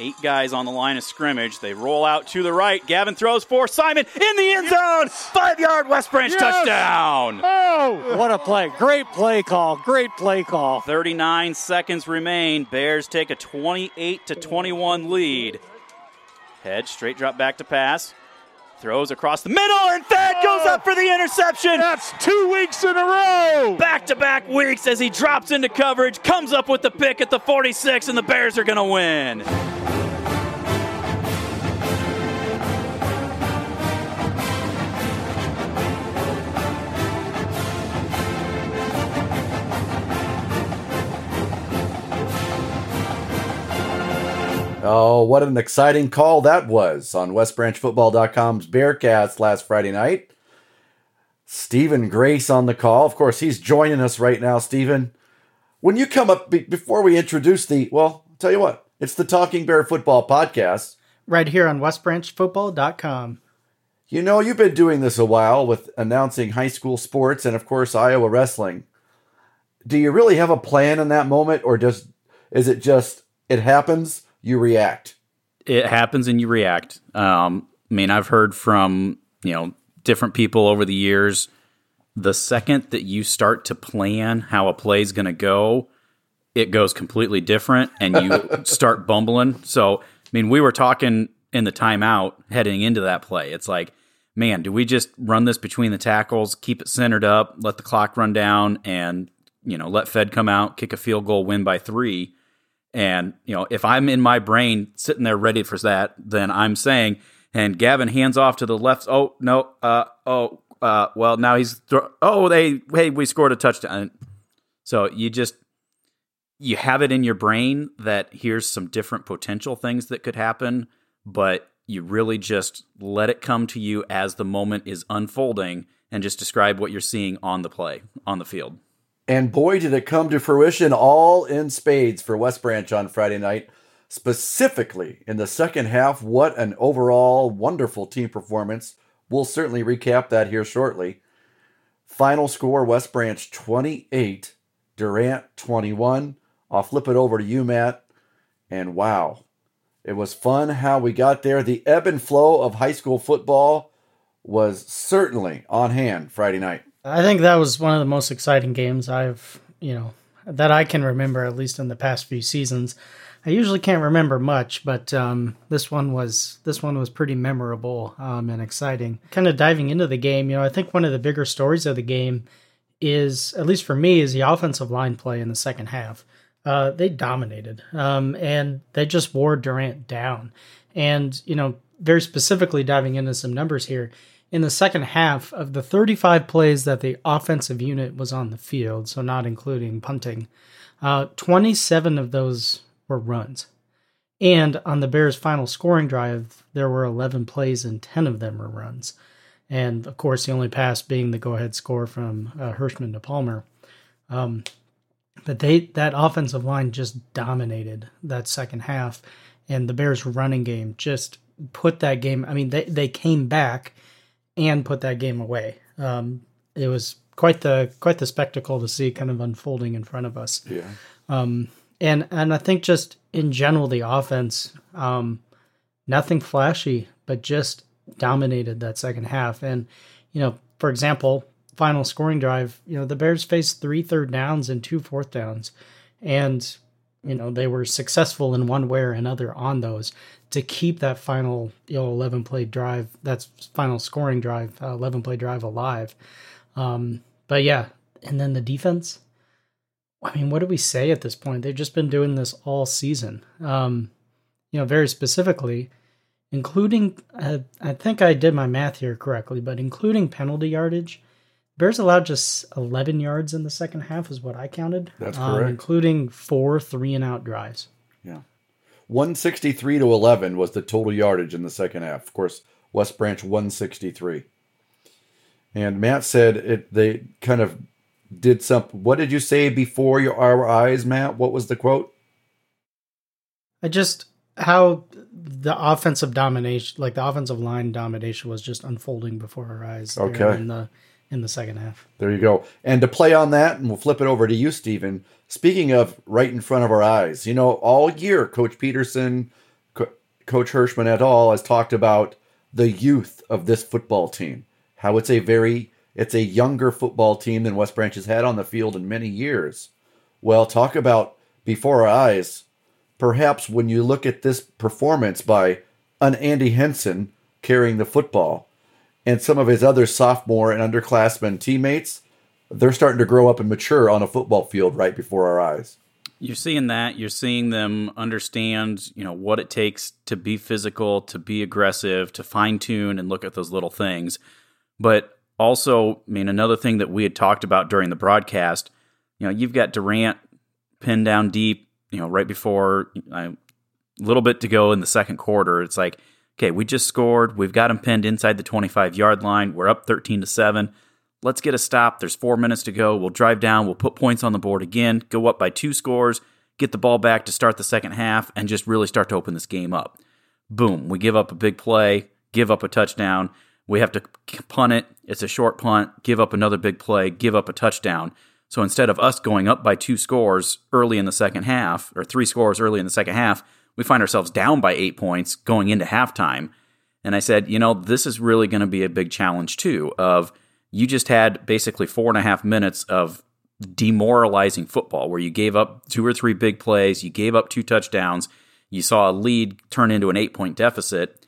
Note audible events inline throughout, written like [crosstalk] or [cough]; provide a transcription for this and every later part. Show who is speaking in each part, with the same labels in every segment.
Speaker 1: Eight guys on the line of scrimmage. They roll out to the right. Gavin throws for Simon in the end zone. Five yard West Branch
Speaker 2: Yes.
Speaker 1: touchdown.
Speaker 2: Oh, what a play. Great play call. Great play call.
Speaker 1: 39 seconds remain. Bears take a 28 to 21 lead. Hedge straight drop back to pass. Throws across the middle, and Fed oh! goes up for the interception.
Speaker 2: That's two weeks in a row.
Speaker 1: Back to back weeks as he drops into coverage, comes up with the pick at the 46, and the Bears are going to win.
Speaker 3: Oh, what an exciting call that was on WestBranchFootball.com's Bearcast last Friday night. Stephen Grace on the call. Of course, he's joining us right now, Stephen. When you come up, be- before we introduce the, well, I'll tell you what, it's the Talking Bear Football Podcast.
Speaker 4: right here on westbranchfootball.com.
Speaker 3: You know, you've been doing this a while with announcing high school sports and, of course, Iowa wrestling. Do you really have a plan in that moment, or just is it just it happens, you react?
Speaker 1: it happens and you react. Um, I mean, I've heard from you know different people over the years. The second that you start to plan how a play is going to go, it goes completely different, and you [laughs] start bumbling. So, I mean, we were talking in the timeout heading into that play. It's like, man, do we just run this between the tackles, keep it centered up, let the clock run down, and you know, let Fed come out, kick a field goal, win by three? And, you know, if I'm in my brain sitting there ready for that, then I'm saying, and Gavin hands off to the left. Oh, no. Uh, oh, uh, well, now he's, thro- oh, they, hey, we scored a touchdown. So you just, you have it in your brain that here's some different potential things that could happen, but you really just let it come to you as the moment is unfolding and just describe what you're seeing on the play, on the field.
Speaker 3: And boy, did it come to fruition all in spades for West Branch on Friday night. Specifically in the second half, what an overall wonderful team performance. We'll certainly recap that here shortly. Final score West Branch 28, Durant 21. I'll flip it over to you, Matt. And wow, it was fun how we got there. The ebb and flow of high school football was certainly on hand Friday night.
Speaker 4: I think that was one of the most exciting games I've, you know, that I can remember at least in the past few seasons. I usually can't remember much, but um, this one was this one was pretty memorable um, and exciting. Kind of diving into the game, you know, I think one of the bigger stories of the game is, at least for me, is the offensive line play in the second half. Uh, they dominated, um, and they just wore Durant down. And you know, very specifically diving into some numbers here, in the second half of the 35 plays that the offensive unit was on the field, so not including punting, uh, 27 of those were runs. And on the Bears' final scoring drive, there were 11 plays and 10 of them were runs. And of course, the only pass being the go ahead score from uh, Hirschman to Palmer. Um, but they that offensive line just dominated that second half, and the Bears' running game just put that game. I mean, they they came back and put that game away. Um, it was quite the quite the spectacle to see kind of unfolding in front of us.
Speaker 3: Yeah.
Speaker 4: Um, and and I think just in general the offense, um, nothing flashy, but just dominated that second half. And you know, for example, final scoring drive, you know, the Bears faced three third downs and two fourth downs, and you know they were successful in one way or another on those to keep that final you know 11 play drive that's final scoring drive uh, 11 play drive alive. Um but yeah and then the defense i mean what do we say at this point? They've just been doing this all season. Um you know very specifically including uh, i think i did my math here correctly but including penalty yardage bears allowed just 11 yards in the second half is what i counted.
Speaker 3: That's
Speaker 4: um,
Speaker 3: correct.
Speaker 4: including four three and out drives
Speaker 3: 163 to 11 was the total yardage in the second half. Of course, West Branch 163. And Matt said it they kind of did something. What did you say before your our eyes, Matt? What was the quote?
Speaker 4: I just how the offensive domination, like the offensive line domination, was just unfolding before our eyes.
Speaker 3: Okay.
Speaker 4: in the in the second half.
Speaker 3: There you go. And to play on that, and we'll flip it over to you, Stephen. Speaking of right in front of our eyes, you know, all year, Coach Peterson, Coach Hirschman et al. has talked about the youth of this football team, how it's a very it's a younger football team than West Branch has had on the field in many years. Well, talk about before our eyes. Perhaps when you look at this performance by an Andy Henson carrying the football and some of his other sophomore and underclassmen teammates, they're starting to grow up and mature on a football field right before our eyes.
Speaker 1: You're seeing that. You're seeing them understand, you know, what it takes to be physical, to be aggressive, to fine tune and look at those little things. But also, I mean, another thing that we had talked about during the broadcast, you know, you've got Durant pinned down deep, you know, right before a little bit to go in the second quarter. It's like, okay, we just scored. We've got them pinned inside the 25 yard line. We're up 13 to 7. Let's get a stop. There's four minutes to go. We'll drive down. We'll put points on the board again, go up by two scores, get the ball back to start the second half, and just really start to open this game up. Boom. We give up a big play, give up a touchdown. We have to punt it. It's a short punt, give up another big play, give up a touchdown. So instead of us going up by two scores early in the second half, or three scores early in the second half, we find ourselves down by eight points going into halftime. And I said, you know, this is really going to be a big challenge too. Of you just had basically four and a half minutes of demoralizing football where you gave up two or three big plays, you gave up two touchdowns, you saw a lead turn into an eight point deficit.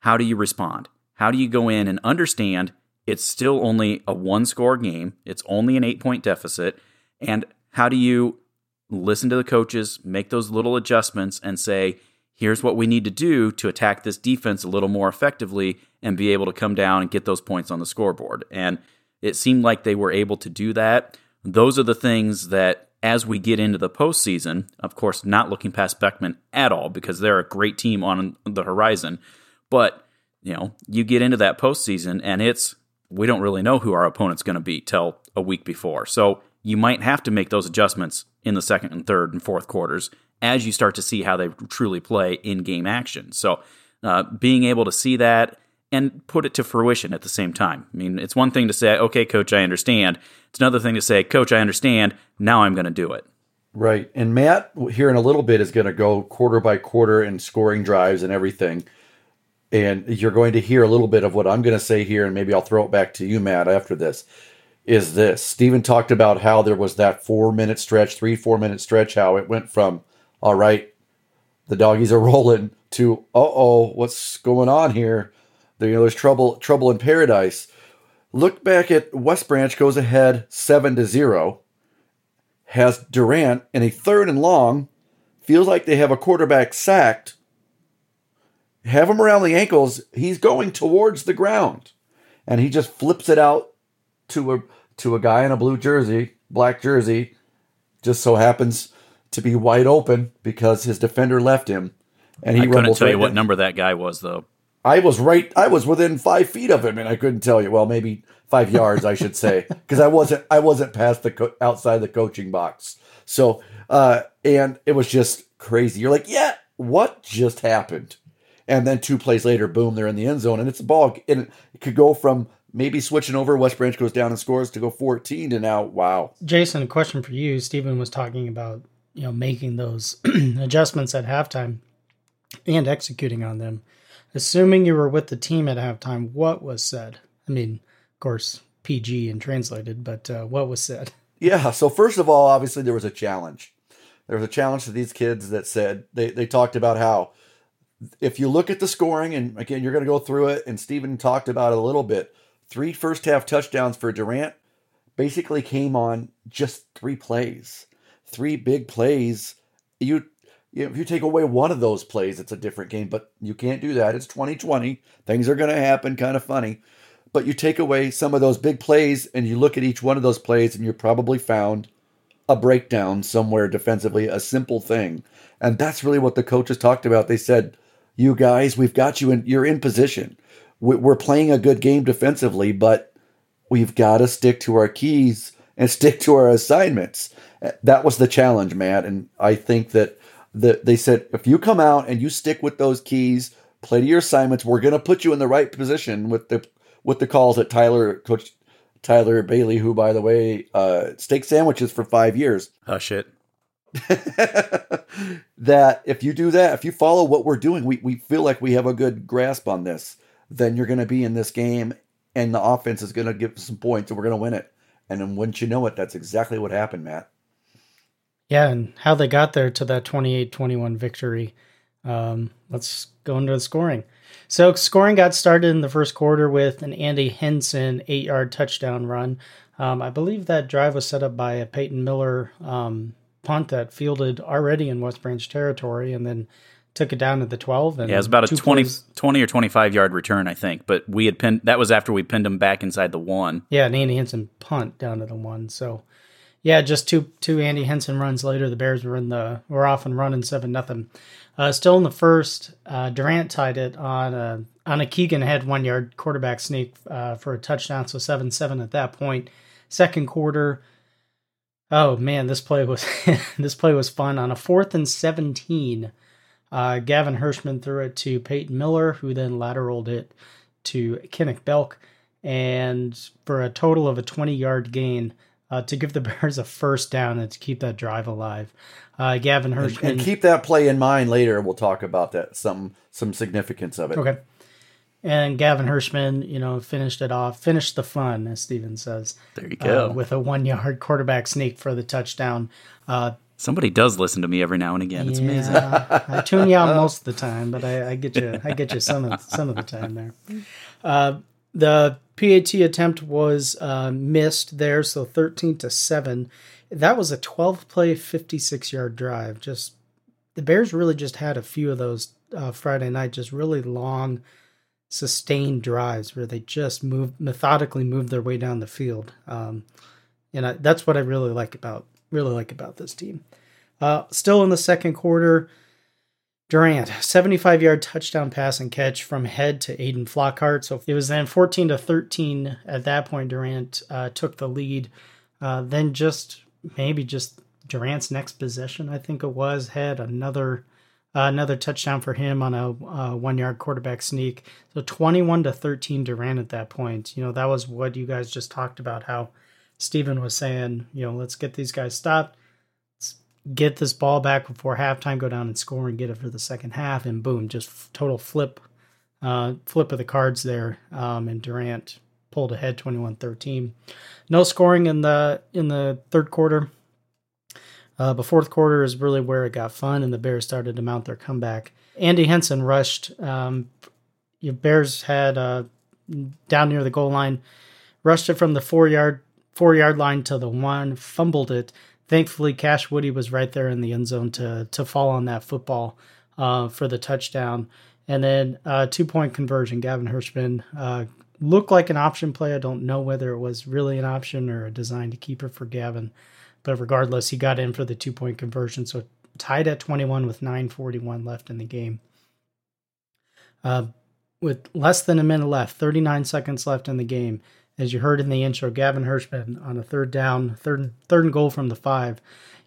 Speaker 1: How do you respond? How do you go in and understand it's still only a one score game, it's only an eight point deficit, and how do you listen to the coaches, make those little adjustments, and say, here's what we need to do to attack this defense a little more effectively and be able to come down and get those points on the scoreboard. And it seemed like they were able to do that. Those are the things that, as we get into the postseason, of course, not looking past Beckman at all because they're a great team on the horizon, but you know, you get into that postseason and it's we don't really know who our opponent's going to be till a week before. So you might have to make those adjustments in the second and third and fourth quarters as you start to see how they truly play in game action. So, uh, being able to see that and put it to fruition at the same time. I mean, it's one thing to say, okay, coach, I understand. It's another thing to say, coach, I understand. Now I'm going to do it.
Speaker 3: Right. And Matt, here in a little bit, is going to go quarter by quarter and scoring drives and everything. And you're going to hear a little bit of what I'm going to say here, and maybe I'll throw it back to you, Matt, after this. Is this Stephen talked about how there was that four minute stretch, three, four minute stretch, how it went from all right, the doggies are [laughs] rolling to uh oh, what's going on here? You know, there's trouble, trouble in paradise. Look back at West Branch goes ahead seven to zero. Has Durant in a third and long, feels like they have a quarterback sacked. Have him around the ankles. He's going towards the ground, and he just flips it out to a to a guy in a blue jersey, black jersey. Just so happens to be wide open because his defender left him,
Speaker 1: and he I couldn't tell right you what in. number that guy was though.
Speaker 3: I was right. I was within five feet of him, and I couldn't tell you. Well, maybe five yards, I should say, [laughs] because I wasn't. I wasn't past the co- outside the coaching box. So, uh, and it was just crazy. You're like, yeah, what just happened? And then two plays later, boom, they're in the end zone, and it's a ball. And it could go from maybe switching over. West Branch goes down and scores to go 14 to now, wow.
Speaker 4: Jason, a question for you. Stephen was talking about you know making those [clears throat] adjustments at halftime and executing on them. Assuming you were with the team at halftime, what was said? I mean, of course, PG and translated, but uh, what was said? [laughs]
Speaker 3: Yeah. So first of all, obviously there was a challenge. There was a challenge to these kids that said they they talked about how if you look at the scoring, and again you're going to go through it, and Stephen talked about it a little bit. Three first half touchdowns for Durant basically came on just three plays three big plays, you, you know, if you take away one of those plays, it's a different game. But you can't do that. It's 2020. Things are going to happen. Kind of funny. But you take away some of those big plays, and you look at each one of those plays, and you probably found a breakdown somewhere defensively, a simple thing. And that's really what the coaches talked about. They said, "You guys, we've got you in. You're in position. We're playing a good game defensively, but." We've got to stick to our keys and [laughs] stick to our assignments that was the challenge, Matt. And I think that the, they said if you come out and you stick with those keys, play to your assignments, we're going to put you in the right position with the with the calls that Tyler Coach Tyler Bailey, who by the way uh, steak sandwiches for five years.
Speaker 1: Oh shit. [laughs]
Speaker 3: that if you do that, if you follow what we're doing, we, we feel like we have a good grasp on this, then you're going to be in this game and the offense is going to give some points and we're going to win it. And then wouldn't you know it, that's exactly what happened, Matt.
Speaker 4: Yeah, and how they got there to that 28 21 victory. Um, let's go into the scoring. So, scoring got started in the first quarter with an Andy Henson eight yard touchdown run. Um, I believe that drive was set up by a Peyton Miller um, punt that fielded already in West Branch territory and then took it down to the 12. And
Speaker 1: Yeah, it was about a
Speaker 4: two
Speaker 1: 20, 20 or 25 yard return, I think. But we had pinned, that was after we pinned him back inside the one.
Speaker 4: Yeah, an Andy Henson punt down to the one. So, yeah, just two two Andy Henson runs later, the Bears were in the were off and running seven nothing. Uh, still in the first, uh, Durant tied it on a on a Keegan head one yard quarterback sneak uh, for a touchdown, so seven seven at that point. Second quarter, oh man, this play was [laughs] this play was fun on a fourth and seventeen. Uh, Gavin Hirschman threw it to Peyton Miller, who then lateraled it to Kenneth Belk, and for a total of a 20 yard gain uh, to give the [laughs] Bears a first down and to keep that drive alive. Uh, Gavin
Speaker 3: And,
Speaker 4: Hirschman.
Speaker 3: and keep that play in mind later. We'll talk about that, some some significance of it.
Speaker 4: okay. And Gavin Hirschman, you know, finished it off, finished the fun, as Steven says,
Speaker 1: There you go.
Speaker 4: uh, with a one yard quarterback sneak for the touchdown.
Speaker 1: Somebody does listen to me every now and again. It's amazing.
Speaker 4: I tune you out [laughs] most of the time, but I, I get you. I get you some of some of the time there. Uh, the PAT attempt was uh, missed there, so thirteen to seven. That was a twelve play, fifty six yard drive. Just the Bears really just had a few of those uh, Friday night, just really long, sustained drives where they just moved methodically moved their way down the field. Um, and I, that's what I really like about really like about this team. Uh, still in the second quarter, Durant, 75 yard touchdown pass and catch from head to Aiden Flockhart. So it was then 14 to 13. At that point, Durant uh, took the lead. Uh, then just maybe just Durant's next possession, I think it was, had another uh, another touchdown for him on a uh, one yard quarterback sneak. So 21 to 13 Durant at that point. You know, that was what you guys just talked about how Steven was saying, you know, let's get these guys stopped get this ball back before halftime, go down and score and get it for the second half, and boom, just f- total flip, uh, flip of the cards there. Um, and Durant pulled ahead 21-13. No scoring in the in the third quarter. Uh, the fourth quarter is really where it got fun, and the Bears started to mount their comeback. Andy Henson rushed. Um, Bears had uh, down near the goal line, rushed it from the four yard four yard line to the one, fumbled it. Thankfully, Cash Woody was right there in the end zone to to fall on that football uh, for the touchdown. And then uh, two point conversion. Gavin Hirschman uh, looked like an option play. I don't know whether it was really an option or a designed keeper for Gavin, but regardless, he got in for the two point conversion. So tied at 21 with 9:41 left in the game. Uh, with less than a minute left, 39 seconds left in the game, as you heard in the intro, Gavin Hirschman on a third down, third third and goal from the five.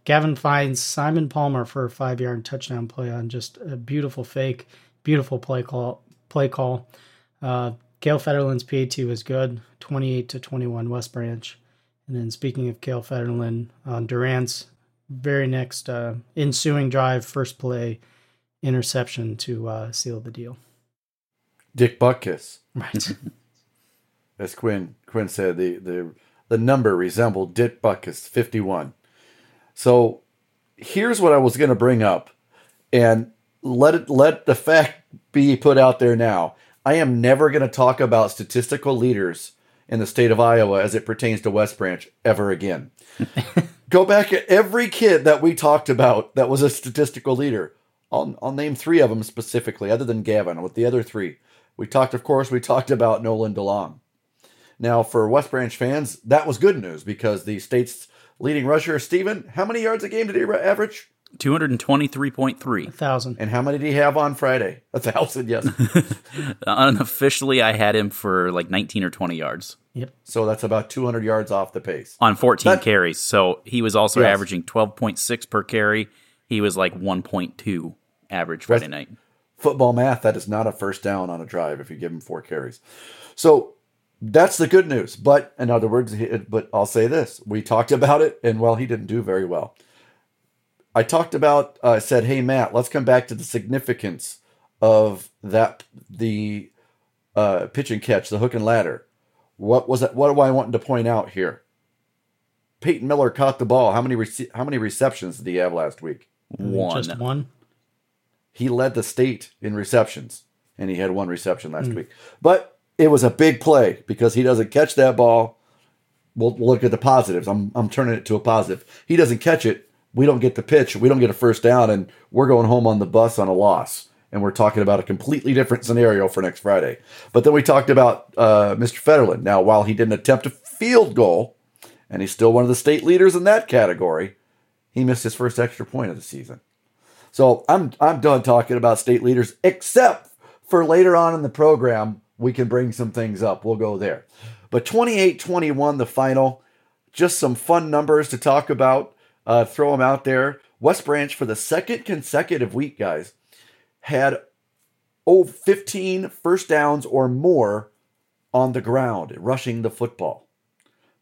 Speaker 4: Gavin finds Simon Palmer for a five yard touchdown play on just a beautiful fake, beautiful play call. Play call. Uh, Kale Federland's PAT was good, 28 to 21 West Branch. And then speaking of Kale Federland, on Durant's very next uh, ensuing drive, first play, interception to uh, seal the deal.
Speaker 3: Dick Butkus,
Speaker 4: Right. [laughs]
Speaker 3: as Quinn Quinn said, the the the number resembled Dick Butkus, fifty one. So here's what I was going to bring up, and let it let the fact be put out there now. I am never going to talk about statistical leaders in the state of Iowa as it pertains to West Branch ever again. [laughs] Go back at every kid that we talked about that was a statistical leader. I'll, I'll name three of them specifically, other than Gavin, with the other three. We talked, of course, we talked about Nolan DeLong. Now, for West Branch fans, that was good news because the state's leading rusher, Steven, how many yards a game did he average?
Speaker 1: 223.3.
Speaker 4: thousand.
Speaker 3: And how many did he have on Friday? [laughs] A thousand, yes. [laughs]
Speaker 1: Unofficially, I had him for like 19 or 20 yards
Speaker 4: Yep.
Speaker 3: so that's about 200 yards off the pace.
Speaker 1: on 14
Speaker 3: That-
Speaker 1: carries. So he was also
Speaker 3: Yes.
Speaker 1: averaging 12.6 per carry. He was like 1.2 average Friday
Speaker 3: That's-
Speaker 1: night.
Speaker 3: Football math, that is not a first down on a drive if you give him four carries. So that's the good news. But in other words, but I'll say this: we talked about it, and well, he didn't do very well. I talked about. I uh, said, "Hey Matt, let's come back to the significance of that the uh, pitch and catch, the hook and ladder. What was that? What do I want to point out here? Peyton Miller caught the ball. How many rece- how many receptions did he have last week?
Speaker 1: One.
Speaker 4: Just one.
Speaker 3: He led the state in receptions, and he had one reception last mm. week. But it was a big play because he doesn't catch that ball. We'll look at the positives. I'm I'm turning it to a positive. He doesn't catch it. We don't get the pitch. We don't get a first down, and we're going home on the bus on a loss. And we're talking about a completely different scenario for next Friday. But then we talked about uh, Mr. Federland. Now, while he didn't attempt a field goal, and he's still one of the state leaders in that category, he missed his first extra point of the season. So I'm I'm done talking about state leaders, except for later on in the program, we can bring some things up. We'll go there. But 28 21, the final. Just some fun numbers to talk about. Uh, throw them out there. West Branch, for the second consecutive week, guys, had oh, 15 first downs or more on the ground, rushing the football.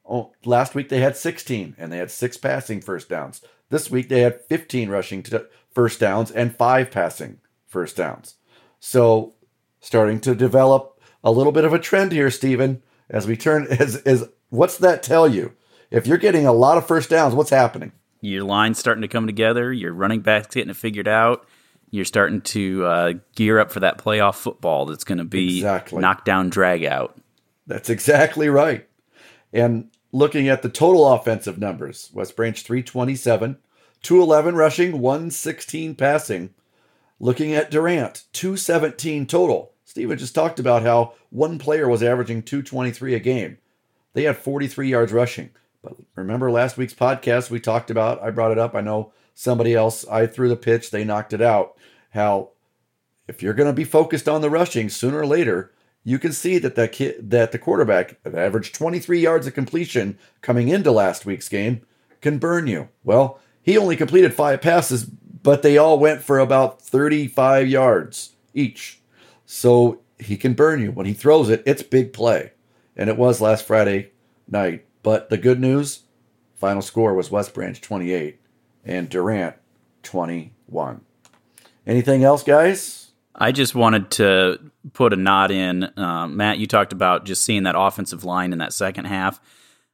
Speaker 3: Oh, last week they had 16 and they had six passing first downs. This week they had 15 rushing first downs and five passing first downs. So starting to develop a little bit of a trend here, Stephen, as we turn [laughs] as as what's that tell you? If you're getting a lot of first downs, what's happening?
Speaker 1: Your line's starting to come together. Your running back's getting it figured out. You're starting to uh, gear up for that playoff football that's going to be exactly. knockdown drag out.
Speaker 3: That's exactly right. And looking at the total offensive numbers, West Branch 327, 211 rushing, 116 passing. Looking at Durant, 217 total. Steven just talked about how one player was averaging 223 a game. They had 43 yards rushing. But remember last week's podcast, we talked about, I brought it up. I know somebody else, I threw the pitch, they knocked it out. How if you're going to be focused on the rushing sooner or later, you can see that that kid, that the quarterback averaged 23 yards of completion coming into last week's game can burn you. Well, he only completed five passes, but they all went for about 35 yards each. So he can burn you. When he throws it, it's big play. And it was last Friday night. But the good news final score was West Branch 28 and Durant 21. Anything else, guys?
Speaker 1: I just wanted to put a nod in. Uh, Matt, you talked about just seeing that offensive line in that second half.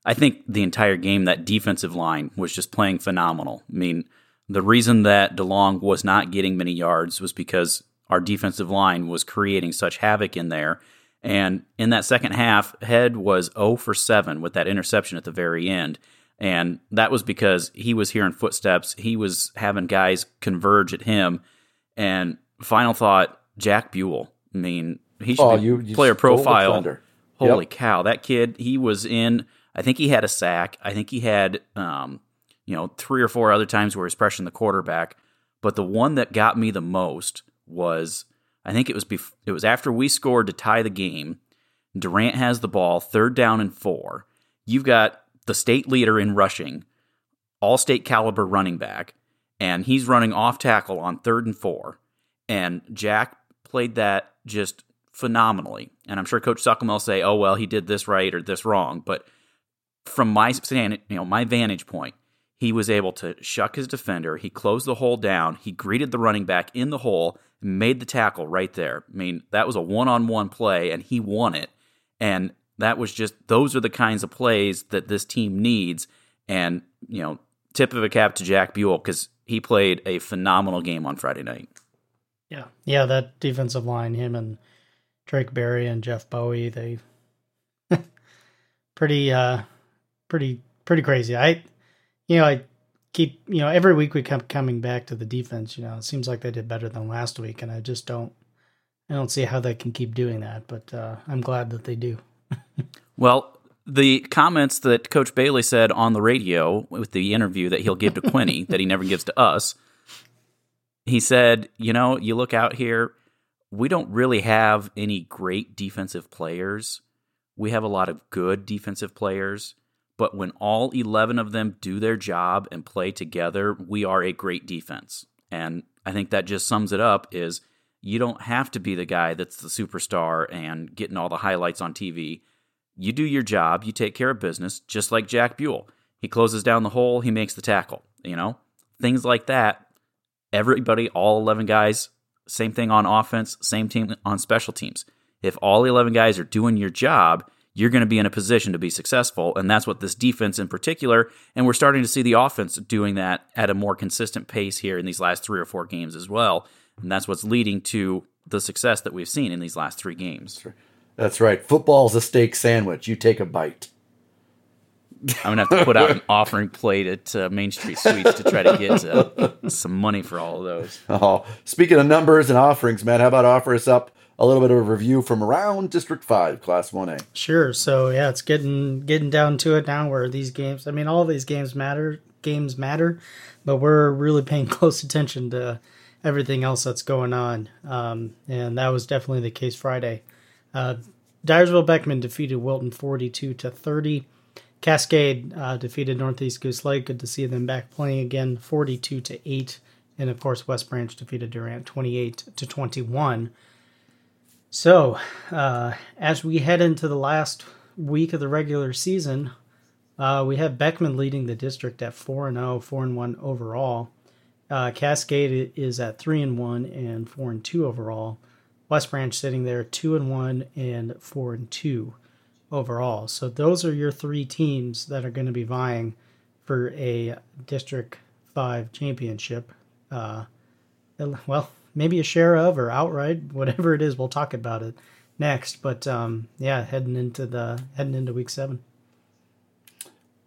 Speaker 1: I think the entire game, that defensive line was just playing phenomenal. I mean, the reason that DeLong was not getting many yards was because our defensive line was creating such havoc in there. And in that second half, Head was 0 for 7 with that interception at the very end. And that was because he was hearing footsteps. He was having guys converge at him. And final thought Jack Buell. I mean, he should oh, be you, you player profile. Holy yep. cow. That kid, he was in, I think he had a sack. I think he had, um, you know, three or four other times where he's pressuring the quarterback. But the one that got me the most was I think it was bef- it was after we scored to tie the game. Durant has the ball, third down and four. You've got the state leader in rushing, all state caliber running back, and he's running off tackle on third and four. And Jack played that just phenomenally. And I'm sure Coach Suckham will say, "Oh well, he did this right or this wrong," but from my you know my vantage point, he was able to shuck his defender. He closed the hole down. He greeted the running back in the hole, and made the tackle right there. I mean, that was a one on one play, and he won it. And that was just, those are the kinds of plays that this team needs. And, you know, tip of a cap to Jack Buell because he played a phenomenal game on Friday night.
Speaker 4: Yeah. Yeah. That defensive line, him and Drake Berry and Jeff Bowie, they [laughs] pretty, uh, pretty, pretty crazy. I, you know, I keep, you know, every week we kept coming back to the defense. You know, it seems like they did better than last week, and I just don't, I don't see how they can keep doing that. But uh, I'm glad that they do.
Speaker 1: well, the comments that Coach Bailey said on the radio with the interview that he'll give to Quinny that he never gives to us, he said, you know, you look out here, we don't really have any great defensive players. We have a lot of good defensive players but when all 11 of them do their job and play together, we are a great defense. And I think that just sums it up is you don't have to be the guy that's the superstar and getting all the highlights on TV. You do your job, you take care of business, just like Jack Buell. He closes down the hole, he makes the tackle, you know? things like that. Everybody, all 11 guys, same thing on offense, same team on special teams. If all 11 guys are doing your job, you're going to be in a position to be successful. And that's what this defense in particular, and we're starting to see the offense doing that at a more consistent pace here in these last three or four games as well. And that's what's leading to the success that we've seen in these last three games.
Speaker 3: That's right. Football's a steak sandwich. You take a bite.
Speaker 1: I'm gonna have to put out an [laughs] offering plate at uh, Main Street Suites to try to get uh, [laughs] some money for all of those.
Speaker 3: Oh, speaking of numbers and offerings, Matt, how about offer us up a little bit of a review from around District Five, Class One A?
Speaker 4: Sure. So yeah, it's getting getting down to it now. Where these games, I mean, all these games matter. Games matter, but we're really paying [laughs] close attention to everything else that's going on. Um, and that was definitely the case Friday. Uh, Dyersville Beckman defeated Wilton 42 to 30. Cascade uh, defeated Northeast Goose Lake. Good to see them back playing again, 42 to 8. And of course, West Branch defeated Durant 28 to 21. So, uh, as we head into the last week of the regular season, uh, we have Beckman leading the district at 4 and 0, 4 and 1 overall. Uh, Cascade is at 3 and 1 and 4 and 2 overall. West Branch sitting there 2 and 1 and 4 and 2 overall. So those are your three teams that are going to be vying for a District 5 championship. Uh, well, maybe a share of or outright, [laughs] whatever it is, we'll talk about it next. But um, yeah, heading into the heading into week seven.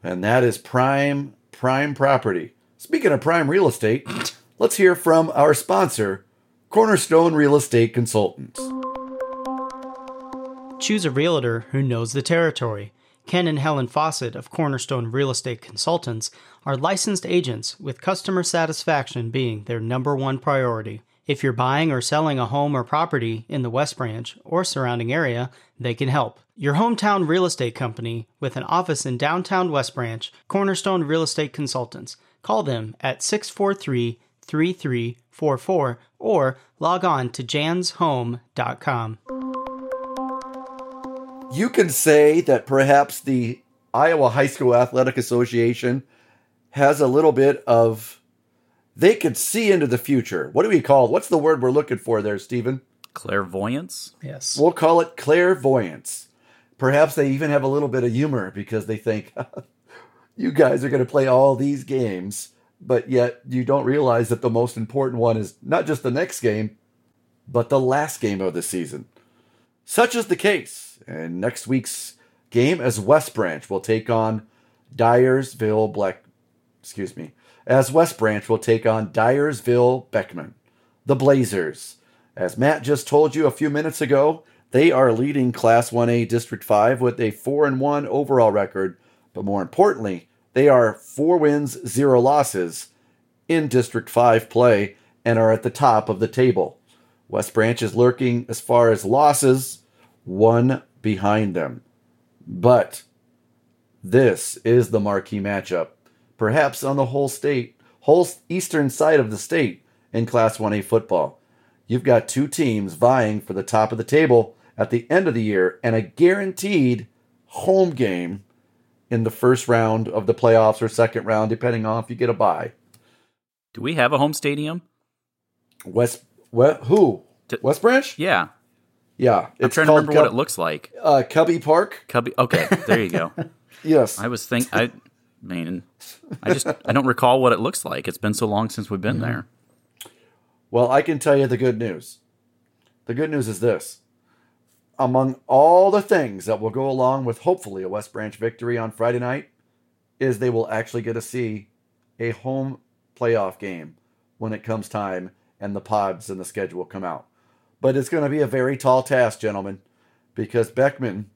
Speaker 3: And that is prime prime property. Speaking of prime real estate, let's hear from our sponsor, Cornerstone Real Estate Consultants.
Speaker 4: Choose a realtor who knows the territory. Ken and Helen Fawcett of Cornerstone Real Estate Consultants are licensed agents with customer satisfaction being their number one priority. If you're buying or selling a home or property in the West Branch or surrounding area, they can help. Your hometown real estate company with an office in downtown West Branch, Cornerstone Real Estate Consultants. Call them at 643 3344 or log on to janshome.com.
Speaker 3: You can say that perhaps the Iowa High School Athletic Association has a little bit of they could see into the future. What do we call? What's the word we're looking for there, Stephen?
Speaker 1: Clairvoyance?
Speaker 4: Yes.
Speaker 3: We'll call it clairvoyance. Perhaps they even have a little bit of humor because they think [laughs] you guys are going to play all these games, but yet you don't realize that the most important one is not just the next game, but the last game of the season. Such is the case. And next week's game as West Branch will take on Dyersville Black excuse me, as West Branch will take on Dyersville Beckman. The Blazers. As Matt just told you a few minutes ago, they are leading Class 1A District 5 with a 4 and 1 overall record, but more importantly, they are 4 wins, 0 losses in District 5 play and are at the top of the table. West Branch is lurking as far as losses, one behind them. But this is the marquee matchup, perhaps on the whole state, whole eastern side of the state in Class 1A football. You've got two teams vying for the top of the table at the end of the year and a guaranteed home game in the first round of the playoffs or second round, depending on if you get a bye.
Speaker 1: Do we have a home stadium?
Speaker 3: West, what, who? West Branch?
Speaker 1: Yeah.
Speaker 3: Yeah,
Speaker 1: I'm trying to remember what it looks like.
Speaker 3: Uh, Cubby Park.
Speaker 1: Cubby. Okay, there you go. [laughs]
Speaker 3: Yes,
Speaker 1: I was think I mean I just I don't recall what it looks like. It's been so long since we've been there.
Speaker 3: Well, I can tell you the good news. The good news is this. Among all the things that will go along with hopefully a West Branch victory on Friday night, is they will actually get to see a home playoff game when it comes time and the pods and the schedule come out. But it's going to be a very tall task, gentlemen, because Beckman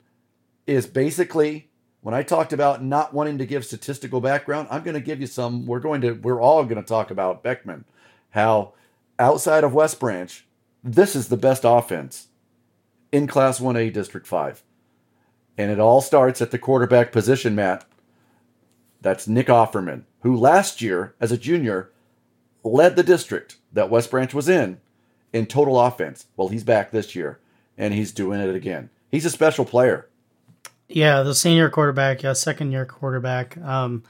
Speaker 3: is basically when I talked about not wanting to give statistical background, I'm going to give you some. We're going to we're all going to talk about Beckman, how outside of West Branch, this is the best offense in Class 1A District 5. And it all starts at the quarterback position, Matt. That's Nick Offerman, who last year, as a junior, led the district that West Branch was in in total offense. Well, he's back this year, and he's doing it again. He's a special player.
Speaker 4: Yeah, the senior quarterback, yeah, second year quarterback. Um,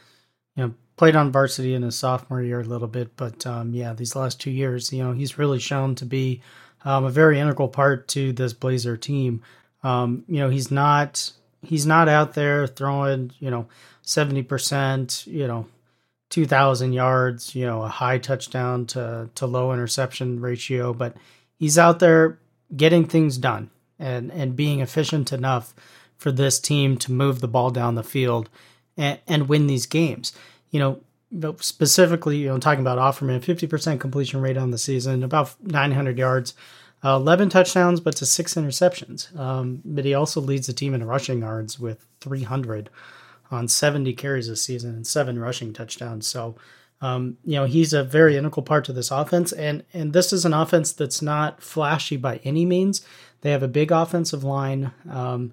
Speaker 4: you know, played on varsity in his sophomore year a little bit, but um, yeah, these last two years, you know, he's really shown to be um, a very integral part to this Blazer team. Um, you know, he's not he's not out there throwing you know seventy percent, you know, two thousand yards, you know, a high touchdown to to low interception ratio, but he's out there getting things done and and being efficient enough for this team to move the ball down the field and, and win these games. You know, specifically, you know, talking about Offerman, 50% completion rate on the season, about 900 yards, uh, 11 touchdowns, but to six interceptions. Um, but he also leads the team in rushing yards with 300 on 70 carries this season and seven rushing touchdowns. So, um, you know, he's a very integral part to this offense. And, and this is an offense that's not flashy by any means. They have a big offensive line um,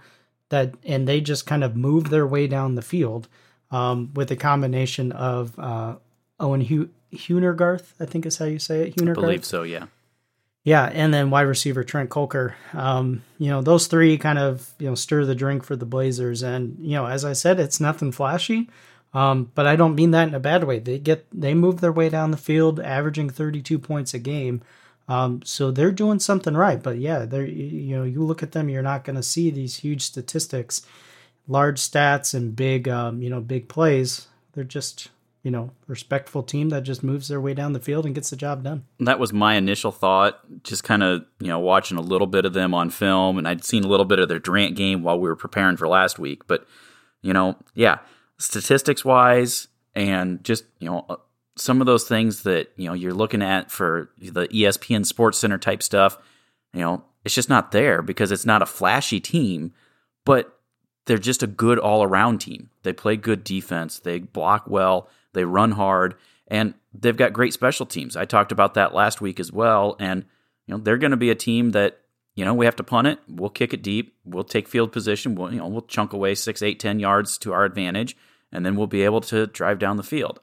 Speaker 4: that, and they just kind of move their way down the field um, with a combination of uh, Owen Hu- Hunergarth, I think is how you say it. Hunergarth.
Speaker 1: I believe so, yeah.
Speaker 4: Yeah, and then wide receiver Trent Kelker. Um, you know, those three kind of you know stir the drink for the Blazers, and you know, as I said, it's nothing flashy, um, but I don't mean that in a bad way. They get they move their way down the field, averaging 32 points a game, um, so they're doing something right. But yeah, they're you know you look at them, you're not going to see these huge statistics, large stats, and big um, you know big plays. They're just you know, respectful team that just moves their way down the field and gets the job done.
Speaker 1: That was my initial thought, just kind of, you know, watching a little bit of them on film. And I'd seen a little bit of their Durant game while we were preparing for last week. But, you know, yeah, statistics wise, and just, you know, some of those things that, you know, you're looking at for the ESPN Sports Center type stuff, you know, it's just not there because it's not a flashy team, but they're just a good all around team. They play good defense, they block well they run hard, and they've got great special teams. I talked about that last week as well, and you know they're going to be a team that you know we have to punt it. We'll kick it deep. We'll take field position. We'll you know we'll chunk away six, eight, ten yards to our advantage, and then we'll be able to drive down the field.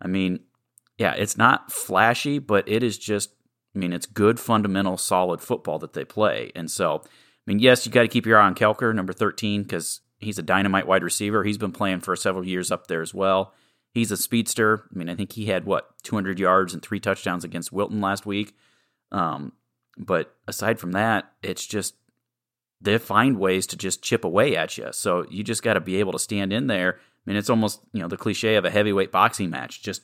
Speaker 1: I mean, yeah, it's not flashy, but it is just. I mean, it's good, fundamental, solid football that they play, and so. I mean, yes, you got to keep your eye on Kelker, number 13, because he's a dynamite wide receiver. He's been playing for several years up there as well. He's a speedster. I mean, I think he had what 200 yards and three touchdowns against Wilton last week. Um, but aside from that, it's just they find ways to just chip away at you. So you just got to be able to stand in there. I mean, it's almost you know the cliche of a heavyweight boxing match. Just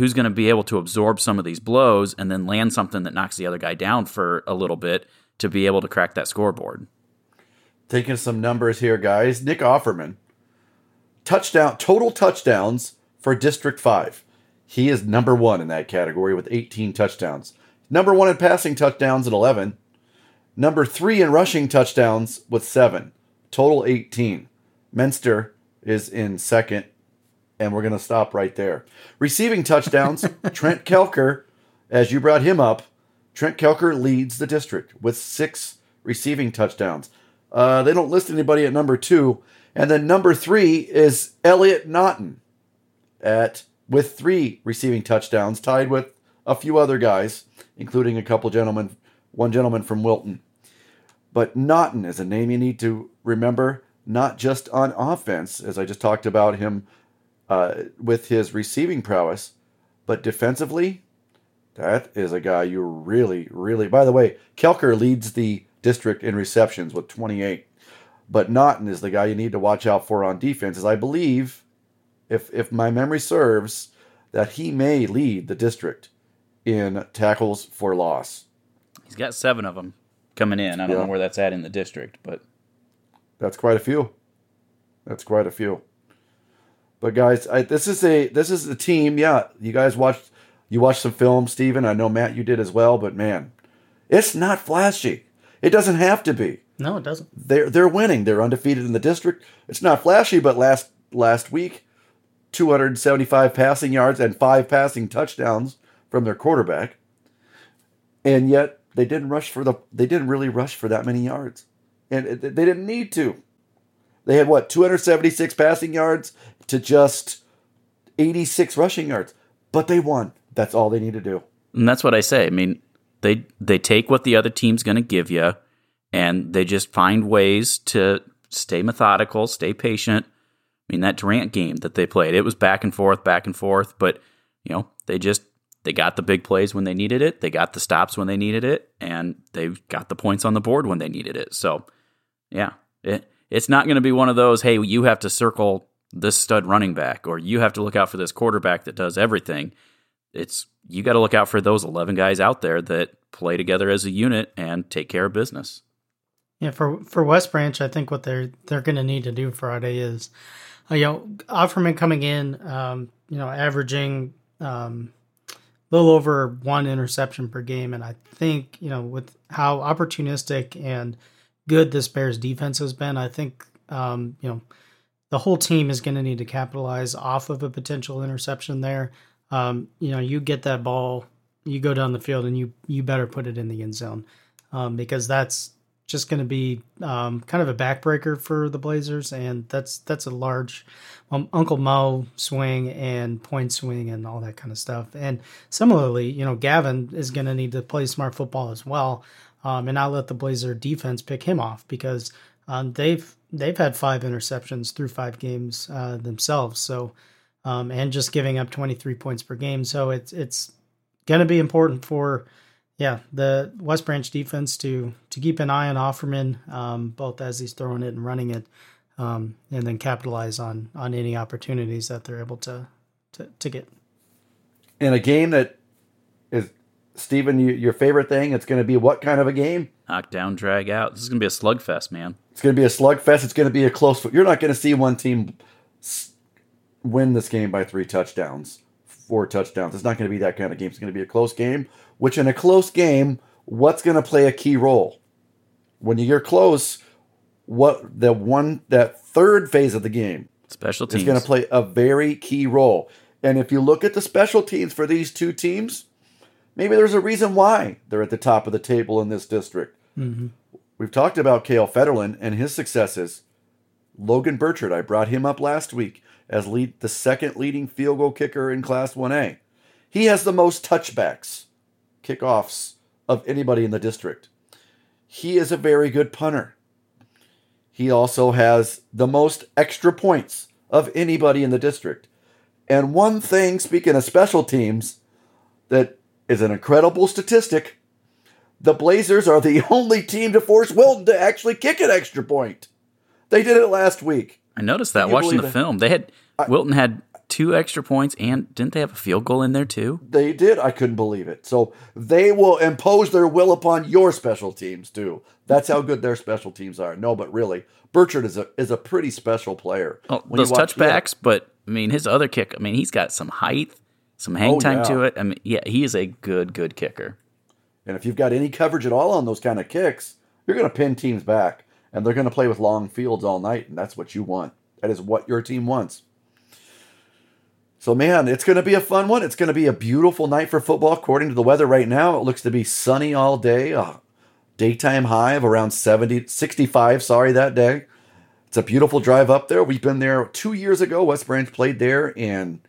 Speaker 1: who's going to be able to absorb some of these blows and then land something that knocks the other guy down for a little bit to be able to crack that scoreboard.
Speaker 3: Taking some numbers here, guys. Nick Offerman, touchdown total touchdowns for District 5. He is number one in that category with 18 touchdowns. Number one in passing touchdowns at 11. Number three in rushing touchdowns with seven. Total 18. Menster is in second, and we're going to stop right there. Receiving touchdowns, [laughs] Trent Kelker, as you brought him up, Trent Kelker leads the district with six receiving touchdowns. Uh, they don't list anybody at number two. And then number three is Elliot Naughton at with three receiving touchdowns, tied with a few other guys, including a couple gentlemen, one gentleman from Wilton. But Naughton is a name you need to remember, not just on offense, as I just talked about him uh, with his receiving prowess, but defensively. That is a guy you really, really. By the way, Kelker leads the district in receptions with 28, but Naughton is the guy you need to watch out for on defense, as I believe if if my memory serves, that he may lead the district in tackles for loss.
Speaker 1: He's got seven of them coming in. I don't yeah. know where that's at in the district, but
Speaker 3: that's quite a few. That's quite a few. But guys, I, this is a this is a team. Yeah, you guys watched you watched some film, Steven. I know Matt, you did as well. But man, it's not flashy. It doesn't have to be.
Speaker 4: No, it doesn't.
Speaker 3: They're they're winning. They're undefeated in the district. It's not flashy, but last last week 275 passing yards and five passing touchdowns from their quarterback. And yet they didn't rush for the they didn't really rush for that many yards. And they didn't need to. They had what 276 passing yards to just 86 rushing yards. But they won. That's all they need to do.
Speaker 1: And that's what I say. I mean, they they take what the other team's going to give you and they just find ways to stay methodical, stay patient, I mean, that Durant game that they played, it was back and forth, back and forth, but you know, they just they got the big plays when they needed it, they got the stops when they needed it, and they got the points on the board when they needed it. So, yeah, it it's not going to be one of those, hey, you have to circle this stud running back or you have to look out for this quarterback that does everything. It's you got to look out for those 11 guys out there that play together as a unit and take care of business.
Speaker 4: Yeah, for for West Branch, I think what they're they're going to need to do Friday is, uh, you know, Offerman coming in, um, you know, averaging um, a little over one interception per game, and I think you know with how opportunistic and good this Bears defense has been, I think um, you know the whole team is going to need to capitalize off of a potential interception there. Um, you know, you get that ball, you go down the field, and you you better put it in the end zone um, because that's just going to be um, kind of a backbreaker for the Blazers, and that's that's a large um, Uncle Mo swing and point swing and all that kind of stuff. And similarly, you know, Gavin is going to need to play smart football as well, um, and not let the Blazer defense pick him off because um, they've they've had five interceptions through five games uh, themselves. So, um, and just giving up 23 points per game. So it's it's going to be important for yeah, the West Branch defense to to keep an eye on Offerman, um, both as he's throwing it and running it, um, and then capitalize on on any opportunities that they're able to to, to get.
Speaker 3: In a game that is Stephen, you, your favorite thing, it's going to be what kind of a game?
Speaker 1: Knock down, drag out. This is going to be a slugfest, man.
Speaker 3: It's going to be a slugfest. It's going to be a close. You're not going to see one team win this game by three touchdowns, four touchdowns. It's not going to be that kind of game. It's going to be a close game which in a close game, what's going to play a key role? When you're close, what the one that third phase of the game
Speaker 1: special teams
Speaker 3: is going to play a very key role. And if you look at the special teams for these two teams, maybe there's a reason why they're at the top of the table in this district. Mm-hmm. We've talked about Kale Federlin and his successes. Logan Burchard, I brought him up last week as lead the second leading field goal kicker in Class 1A. He has the most touchbacks kickoffs of anybody in the district. He is a very good punter. He also has the most extra points of anybody in the district. And one thing, speaking of special teams, that is an incredible statistic the Blazers are the [laughs] only team to force Wilton to actually kick an extra point. They did it last week.
Speaker 1: I noticed that watching the film. They had Wilton had two extra points and didn't they have a field goal in there too?
Speaker 3: They did. I couldn't believe it. So they will impose their will upon your special teams too. That's how good their special teams are. No, but really, Burchard is a is a pretty special player.
Speaker 1: Oh, those watch, touchbacks, yeah. but I mean his other kick. I mean he's got some height, some hang oh, time yeah. to it. I mean, yeah, he is a good good kicker.
Speaker 3: And if you've got any coverage at all on those kind of kicks, you're going to pin teams back, and they're going to play with long fields all night, and that's what you want. That is what your team wants. So, man, it's going to be a fun one. It's going to be a beautiful night for football. According to the weather right now, it looks to be sunny all day. A daytime high of around 70, 65, sorry, that day. It's a beautiful drive up there. We've been there two years ago. West Branch played there and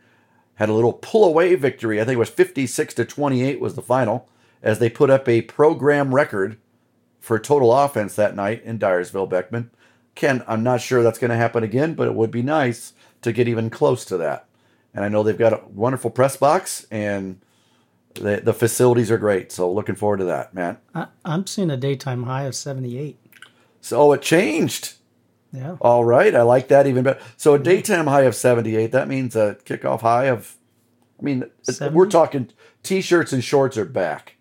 Speaker 3: had a little pull away victory. I think it was 56 to 28 was the final as they put up a program record for total offense that night in Dyersville Beckman. Ken, I'm not sure that's going to happen again, but it would be nice to get even close to that and I know they've got a wonderful press box and the the facilities are great. So looking forward to that, Matt.
Speaker 4: I, am seeing a daytime high of 78.
Speaker 3: So oh, it changed.
Speaker 4: Yeah.
Speaker 3: All right, I like that even better. So a daytime high of 78. That means a kickoff high of. I mean, 70? we're talking t-shirts and shorts are back.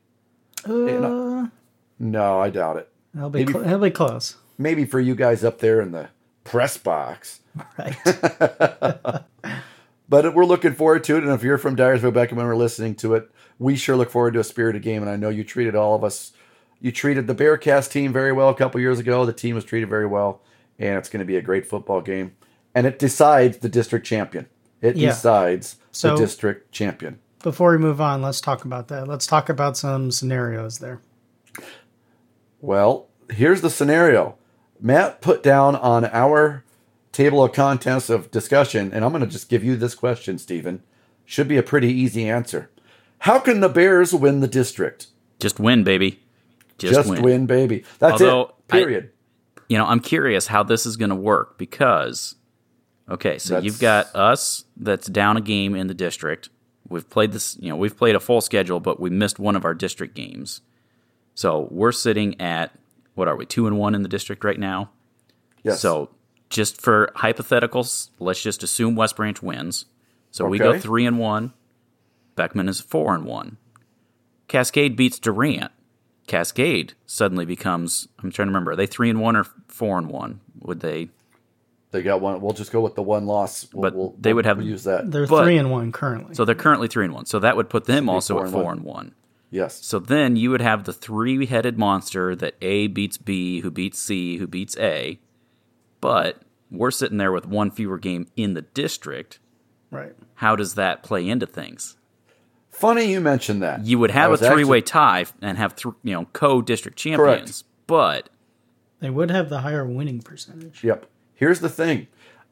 Speaker 4: Uh,
Speaker 3: no, I doubt it.
Speaker 4: It'll be maybe, cl- be close.
Speaker 3: Maybe for you guys up there in the press box.
Speaker 4: Right. [laughs]
Speaker 3: But we're looking forward to it. And if you're from Dyersville Beckman when we're listening to it, we sure look forward to a spirited game. And I know you treated all of us, you treated the Bearcast team very well a couple years ago. The team was treated very well. And it's going to be a great football game. And it decides the district champion. It yeah. decides so, the district champion.
Speaker 4: Before we move on, let's talk about that. Let's talk about some scenarios there.
Speaker 3: Well, here's the scenario. Matt put down on our table of contents of discussion, and I'm going to just give you this question, Stephen. Should be a pretty easy answer. How can the Bears win the district?
Speaker 1: Just win, baby.
Speaker 3: Just, just win. win. baby. That's Although, it. Period.
Speaker 1: I, you know, I'm curious how this is going to work because Okay, so
Speaker 3: That's-
Speaker 1: you've got us that's down a game in the district. We've played this, you know, we've played a full schedule, but we missed one of our district games. So we're sitting at what are we, two and one in the district right now?
Speaker 3: Yes.
Speaker 1: So just for hypotheticals, let's just assume West Branch wins. So we go three and one. Beckman is four and one. Cascade beats Durant. Cascade suddenly becomes I'm trying to remember, are they three and one or four and one? Would they
Speaker 3: they got one. We'll just go with the one loss. We'll,
Speaker 1: But
Speaker 3: we'll-
Speaker 1: they would have we'll
Speaker 3: use that.
Speaker 4: They're
Speaker 1: But-
Speaker 4: three and one currently.
Speaker 1: so they're currently three and one. So that would put them also
Speaker 3: four
Speaker 1: at
Speaker 3: and
Speaker 1: four
Speaker 3: one.
Speaker 1: and one.
Speaker 3: Yes.
Speaker 1: So then you would have the three headed monster that A beats B, who beats C, who beats A. But we're sitting there with one fewer game in the district.
Speaker 4: right.
Speaker 1: How does that play into things?
Speaker 3: Funny you mentioned that.
Speaker 1: You would have a three way
Speaker 3: actually-
Speaker 1: tie and have th- you know co district champions. Correct. But
Speaker 4: They would have the higher winning percentage.
Speaker 3: Yep. Here's the thing.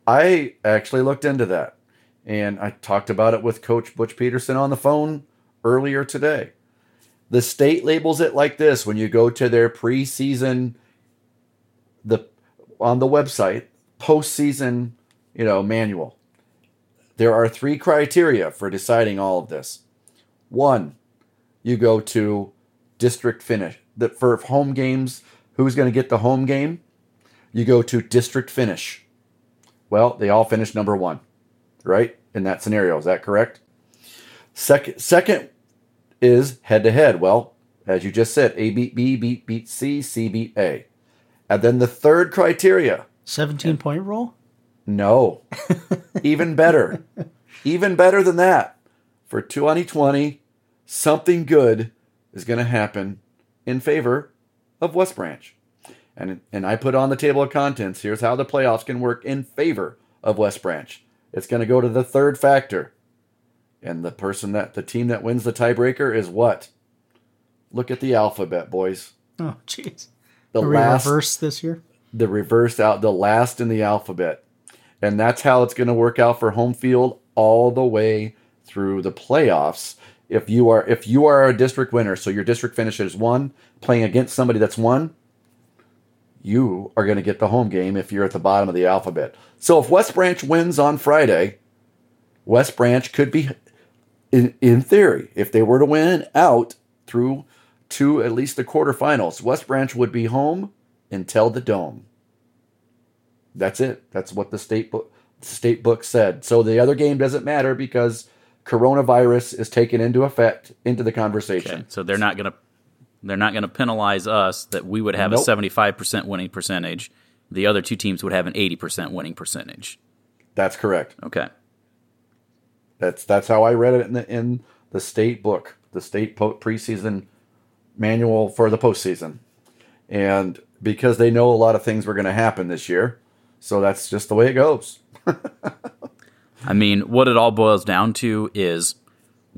Speaker 3: I actually looked into that and I talked about it with Coach Butch Peterson on the phone earlier today. The state labels it like this when you go to their preseason the on the website postseason, you know, manual. There are three criteria for deciding all of this. One, you go to district finish. That for home games, who's going to get the home game? You go to district finish. Well, they all finished number one, right? In that scenario, is that correct? Second, second is head to head. Well, as you just said, A beat B, beat beat C, C beat A, and then the third criteria.
Speaker 4: 17 point rule.
Speaker 3: No, [laughs] even better, even better than that. For 2020, something good is going to happen in favor of West Branch. And, and I put on the table of contents here's how the playoffs can work in favor of West Branch. It's going to go to the third factor. And the person that the team that wins the tiebreaker is what? Look at the alphabet, boys.
Speaker 4: Oh, jeez.
Speaker 3: The last
Speaker 4: reverse this year?
Speaker 3: the reverse out the last in the alphabet. And that's how it's going to work out for home field all the way through the playoffs. If you are if you are a district winner, so your district finishes one, playing against somebody that's one, you are going to get the home game if you're at the bottom of the alphabet. So if West Branch wins on Friday, West Branch could be in, in theory, if they were to win out through to at least the quarterfinals, West Branch would be home until the dome. That's it. That's what the state book state book said. So the other game doesn't matter because coronavirus is taken into effect into the conversation.
Speaker 1: okay, so they're not gonna they're not gonna penalize us that we would have a seventy five percent winning percentage. The other two teams would have an eighty percent winning percentage.
Speaker 3: That's correct.
Speaker 1: Okay.
Speaker 3: That's that's how I read it in the in the state book, the state po- preseason manual for the postseason, and because they know a lot of things were going to happen this year, so that's just the way it goes. [laughs]
Speaker 1: I mean, what it all boils down to is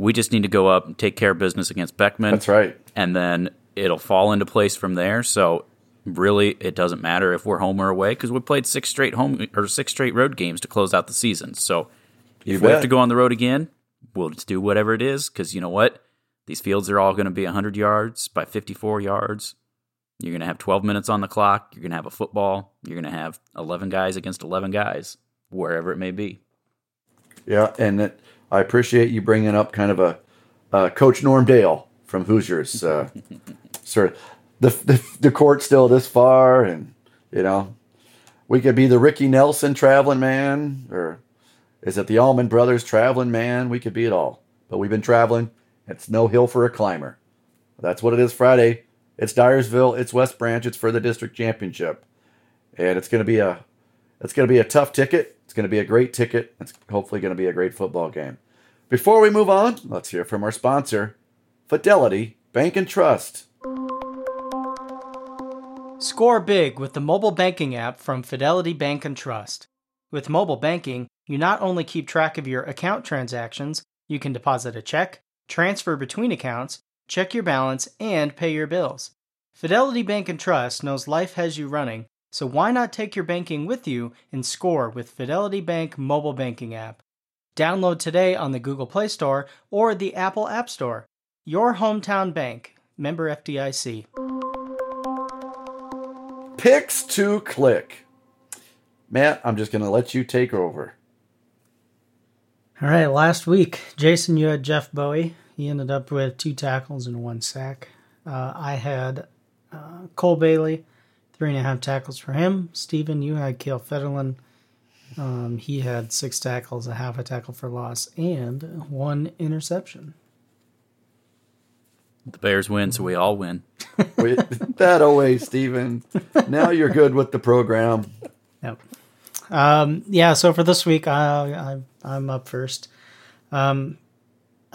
Speaker 1: we just need to go up and take care of business against Beckman.
Speaker 3: That's right.
Speaker 1: And then it'll fall into place from there. So really, it doesn't matter if we're home or away because we played six straight home or six straight road games to close out the season. So
Speaker 3: You
Speaker 1: if we have to go on the road again, we'll just do whatever it is because you know what? These fields are all going to be 100 yards by 54 yards. You're going to have 12 minutes on the clock. You're going to have a football. You're going to have 11 guys against 11 guys, wherever it may be.
Speaker 3: Yeah, and it, I appreciate you bringing up kind of a uh, Coach Norm Dale from Hoosiers. Uh, [laughs] sort of the, the the court still this far, and you know we could be the Ricky Nelson traveling man, or is it the Allman Brothers traveling man? We could be it all, but we've been traveling. It's no hill for a climber. That's what it is Friday. It's Dyersville. It's West Branch. It's for the district championship, and it's going to be a it's going to be a tough ticket. It's going to be a great ticket. It's hopefully going to be a great football game. Before we move on, let's hear from our sponsor, Fidelity Bank and Trust.
Speaker 5: Score big with the mobile banking app from Fidelity Bank and Trust. With mobile banking, you not only keep track of your account transactions, you can deposit a check, transfer between accounts, check your balance, and pay your bills. Fidelity Bank and Trust knows life has you running, so why not take your banking with you and score with Fidelity Bank mobile banking app? Download today on the Google Play Store or the Apple App Store. Your hometown bank, member FDIC.
Speaker 3: Picks to click. Matt, I'm just going to let you take over.
Speaker 4: All right, last week, Jason, you had Jeff Bowie. He ended up with two tackles and one sack. Uh, I had uh, Cole Bailey, three and a half tackles for him. Steven, you had Kale Federlin. Um, he had six tackles, a half a tackle for loss, and one interception.
Speaker 1: The Bears win, so we all win.
Speaker 3: Wait, that away, Steven. Now you're good with the program.
Speaker 4: Yep. Um, yeah, so for this week, I, I, I'm up first. Um,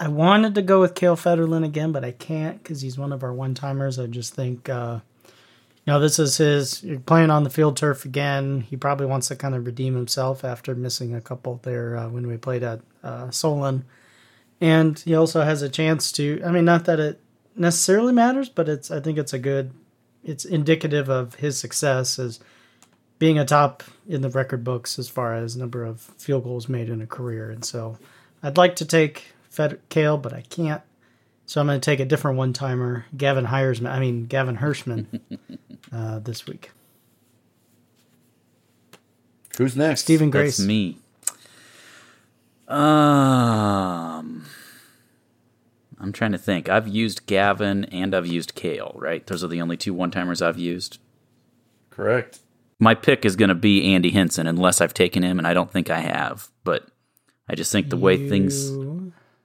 Speaker 4: I wanted to go with Kale Federlin again, but I can't because he's one of our one timers. I just think, uh, you know, this is his playing on the field turf again. He probably wants to kind of redeem himself after missing a couple there uh, when we played at uh, Solon. And he also has a chance to, I mean, not that it necessarily matters, but it's, I think it's a good, it's indicative of his success as being a top in the record books as far as number of field goals made in a career. And so I'd like to take Fed Kale, but I can't. So I'm going to take a different one timer, Gavin Hiersman. I mean Gavin Hirschman, [laughs] uh, this week.
Speaker 3: Who's next?
Speaker 4: Stephen Grace.
Speaker 1: That's me. Um, I'm trying to think. I've used Gavin and I've used Kale. Right, those are the only two one timers I've used.
Speaker 3: Correct.
Speaker 1: My pick is going to be Andy Henson, unless I've taken him, and I don't think I have. But I just think the way things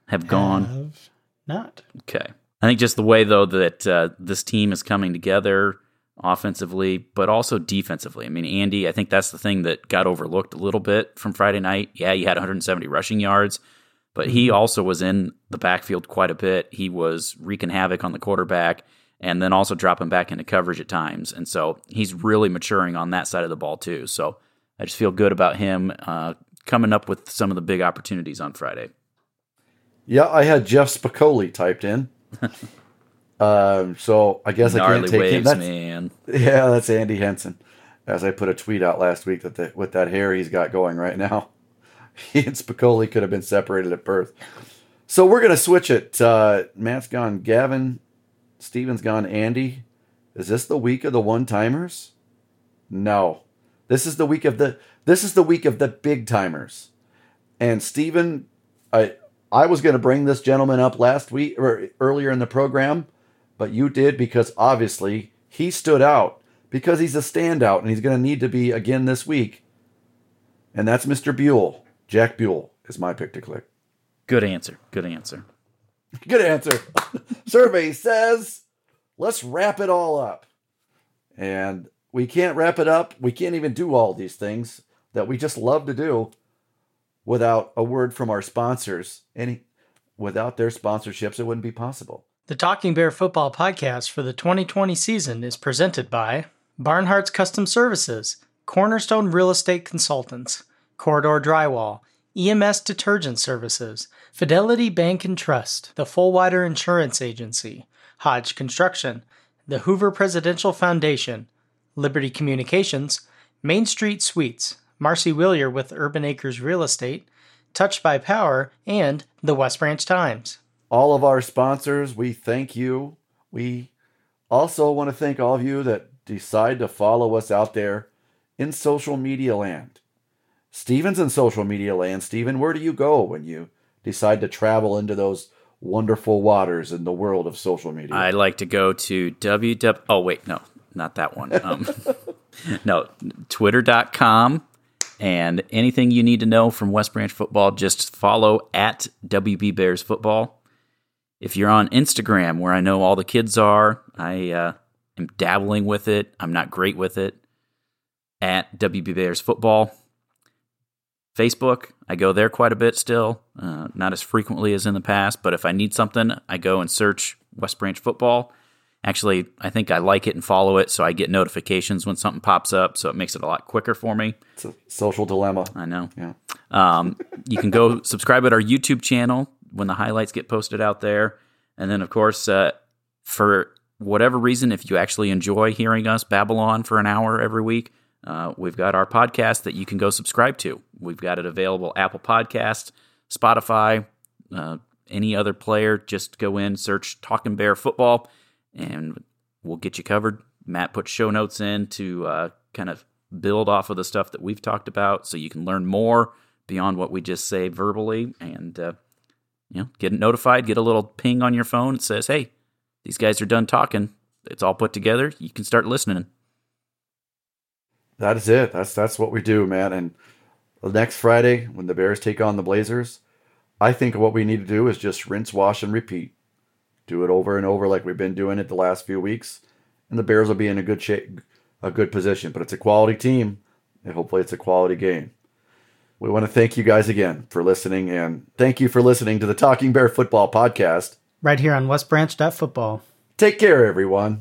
Speaker 1: have gone.
Speaker 4: have not.
Speaker 1: Okay. I think just the way though that uh, this team is coming together offensively, but also defensively. I mean, Andy, I think that's the thing that got overlooked a little bit from Friday night. Yeah, he had 170 rushing yards, but he also was in the backfield quite a bit. He was wreaking havoc on the quarterback and then also dropping back into coverage at times. And so he's really maturing on that side of the ball too. So I just feel good about him uh, coming up with some of the big opportunities on Friday.
Speaker 3: Yeah, I had Jeff Spicoli typed in. [laughs] um, so I guess I can't take him.
Speaker 1: waves,
Speaker 3: That's,
Speaker 1: man.
Speaker 3: yeah, that's Andy Henson. As I put a tweet out last week that the, with that hair he's got going right now, [laughs] he and Spicoli could have been separated at birth. So we're gonna switch it. Uh, Matt's gone. Gavin, Steven's gone. Andy, is this the week of the one timers? No, this is the week of the. This is the week of the big timers. And Steven, I I was going to bring this gentleman up last week or earlier in the program, but you did because obviously he stood out because he's a standout and he's going to need to be again this week. And that's Mr. Buell. Jack Buell is my pick to click.
Speaker 1: Good answer. Good answer. [laughs]
Speaker 3: Good answer. [laughs] Survey says, let's wrap it all up. And we can't wrap it up. We can't even do all these things that we just love to do without a word from our sponsors. Any without their sponsorships, it wouldn't be possible.
Speaker 5: The Talking Bear Football Podcast for the 2020 season is presented by Barnhart's Custom Services, Cornerstone Real Estate Consultants, Corridor Drywall, EMS Detergent Services, Fidelity Bank and Trust, the Fullwider Insurance Agency, Hodge Construction, the Hoover Presidential Foundation, Liberty Communications, Main Street Suites, Marcy Willier with Urban Acres Real Estate, Touched by Power, and the West Branch Times.
Speaker 3: All of our sponsors, we thank you. We also want to thank all of you that decide to follow us out there in social media land. Steven's in social media land. Steven, where do you go when you decide to travel into those wonderful waters in the world of social media?
Speaker 1: I like to go to www. Oh, wait, no, not that one. Um, [laughs] no, twitter.com. And anything you need to know from West Branch football, just follow at WB Bears football. If you're on Instagram, where I know all the kids are, I uh, am dabbling with it. I'm not great with it. At WB Bears football. Facebook, I go there quite a bit still, uh, not as frequently as in the past. But if I need something, I go and search West Branch football. Actually, I think I like it and follow it, so I get notifications when something pops up, so it makes it a lot quicker for me.
Speaker 3: it's a social dilemma.
Speaker 1: I know.
Speaker 3: Yeah.
Speaker 1: Um, you can go [laughs] subscribe at our YouTube channel when the highlights get posted out there. And then, of course, uh, for whatever reason, if you actually enjoy hearing us babble on for an hour every week, uh, we've got our podcast that you can go subscribe to. We've got it available Apple Podcast, Spotify, uh, any other player. Just go in, search Talking Bear Football, and we'll get you covered. Matt put show notes in to uh, kind of build off of the stuff that we've talked about so you can learn more beyond what we just say verbally. And uh, you know get notified get a little ping on your phone that says hey these guys are done talking. It's all put together. You can start listening.
Speaker 3: That is it. That's that's what we do man. And next friday when the bears take on the blazers i think what we need to do is just rinse wash and repeat do it over and over like we've been doing it the last few weeks and the bears will be in a good shape a good position but it's a quality team and hopefully it's a quality game we want to thank you guys again for listening and thank you for listening to the Talking Bear Football Podcast.
Speaker 4: Right here on West Branch Football.
Speaker 3: Take care, everyone.